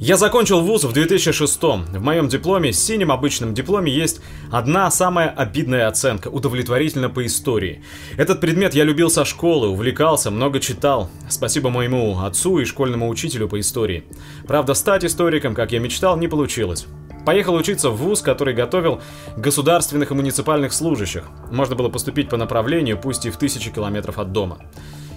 Я закончил вуз в 2006 В моем дипломе, синим обычном дипломе, есть одна самая обидная оценка, удовлетворительно по истории. Этот предмет я любил со школы, увлекался, много читал. Спасибо моему отцу и школьному учителю по истории. Правда, стать историком, как я мечтал, не получилось. Поехал учиться в ВУЗ, который готовил государственных и муниципальных служащих. Можно было поступить по направлению, пусть и в тысячи километров от дома.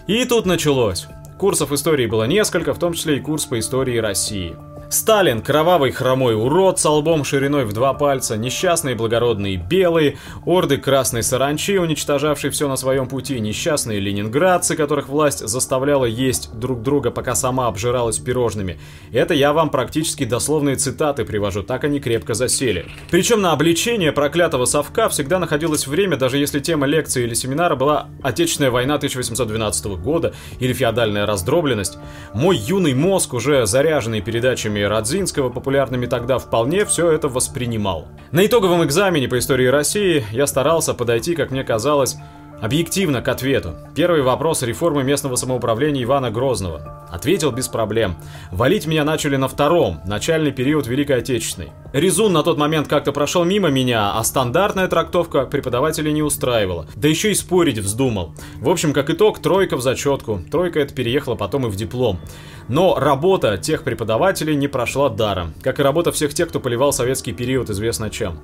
И тут началось. Курсов истории было несколько, в том числе и курс по истории России. Сталин, кровавый хромой урод с лбом шириной в два пальца, несчастные благородные белые, орды красной саранчи, уничтожавшие все на своем пути, несчастные ленинградцы, которых власть заставляла есть друг друга, пока сама обжиралась пирожными. Это я вам практически дословные цитаты привожу, так они крепко засели. Причем на обличение проклятого совка всегда находилось время, даже если тема лекции или семинара была Отечественная война 1812 года или феодальная раздробленность. Мой юный мозг, уже заряженный передачами книгами Радзинского, популярными тогда, вполне все это воспринимал. На итоговом экзамене по истории России я старался подойти, как мне казалось, Объективно к ответу. Первый вопрос реформы местного самоуправления Ивана Грозного. Ответил без проблем. Валить меня начали на втором, начальный период Великой Отечественной. Резун на тот момент как-то прошел мимо меня, а стандартная трактовка преподавателя не устраивала. Да еще и спорить вздумал. В общем, как итог, тройка в зачетку. Тройка это переехала потом и в диплом. Но работа тех преподавателей не прошла даром, как и работа всех тех, кто поливал советский период известно чем.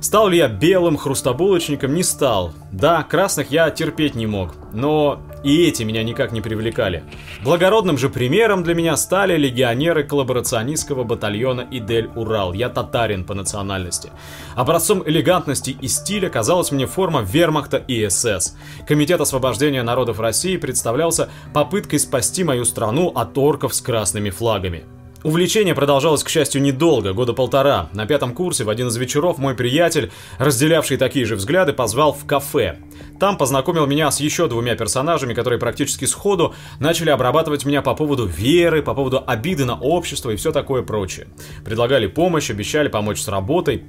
Стал ли я белым хрустобулочником? Не стал. Да, красных я терпеть не мог, но и эти меня никак не привлекали. Благородным же примером для меня стали легионеры коллаборационистского батальона Идель-Урал. Я татарин по национальности. Образцом элегантности и стиля казалась мне форма вермахта и СС. Комитет освобождения народов России представлялся попыткой спасти мою страну от орков с красными флагами. Увлечение продолжалось, к счастью, недолго, года полтора. На пятом курсе в один из вечеров мой приятель, разделявший такие же взгляды, позвал в кафе. Там познакомил меня с еще двумя персонажами, которые практически сходу начали обрабатывать меня по поводу веры, по поводу обиды на общество и все такое прочее. Предлагали помощь, обещали помочь с работой.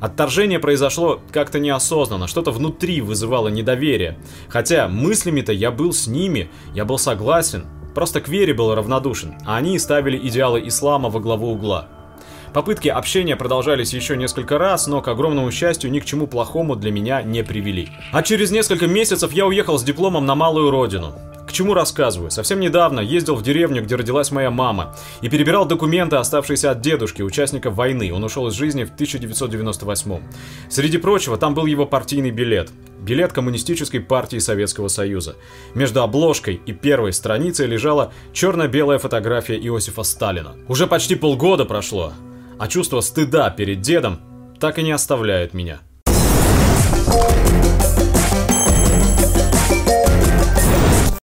Отторжение произошло как-то неосознанно, что-то внутри вызывало недоверие. Хотя мыслями-то я был с ними, я был согласен, Просто к вере был равнодушен, а они ставили идеалы ислама во главу угла. Попытки общения продолжались еще несколько раз, но, к огромному счастью, ни к чему плохому для меня не привели. А через несколько месяцев я уехал с дипломом на малую родину. К чему рассказываю? Совсем недавно ездил в деревню, где родилась моя мама, и перебирал документы, оставшиеся от дедушки, участника войны. Он ушел из жизни в 1998 Среди прочего, там был его партийный билет. Билет Коммунистической партии Советского Союза. Между обложкой и первой страницей лежала черно-белая фотография Иосифа Сталина. Уже почти полгода прошло, а чувство стыда перед дедом так и не оставляет меня.